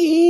E